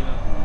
you know.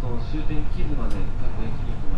その終点木津まで各駅に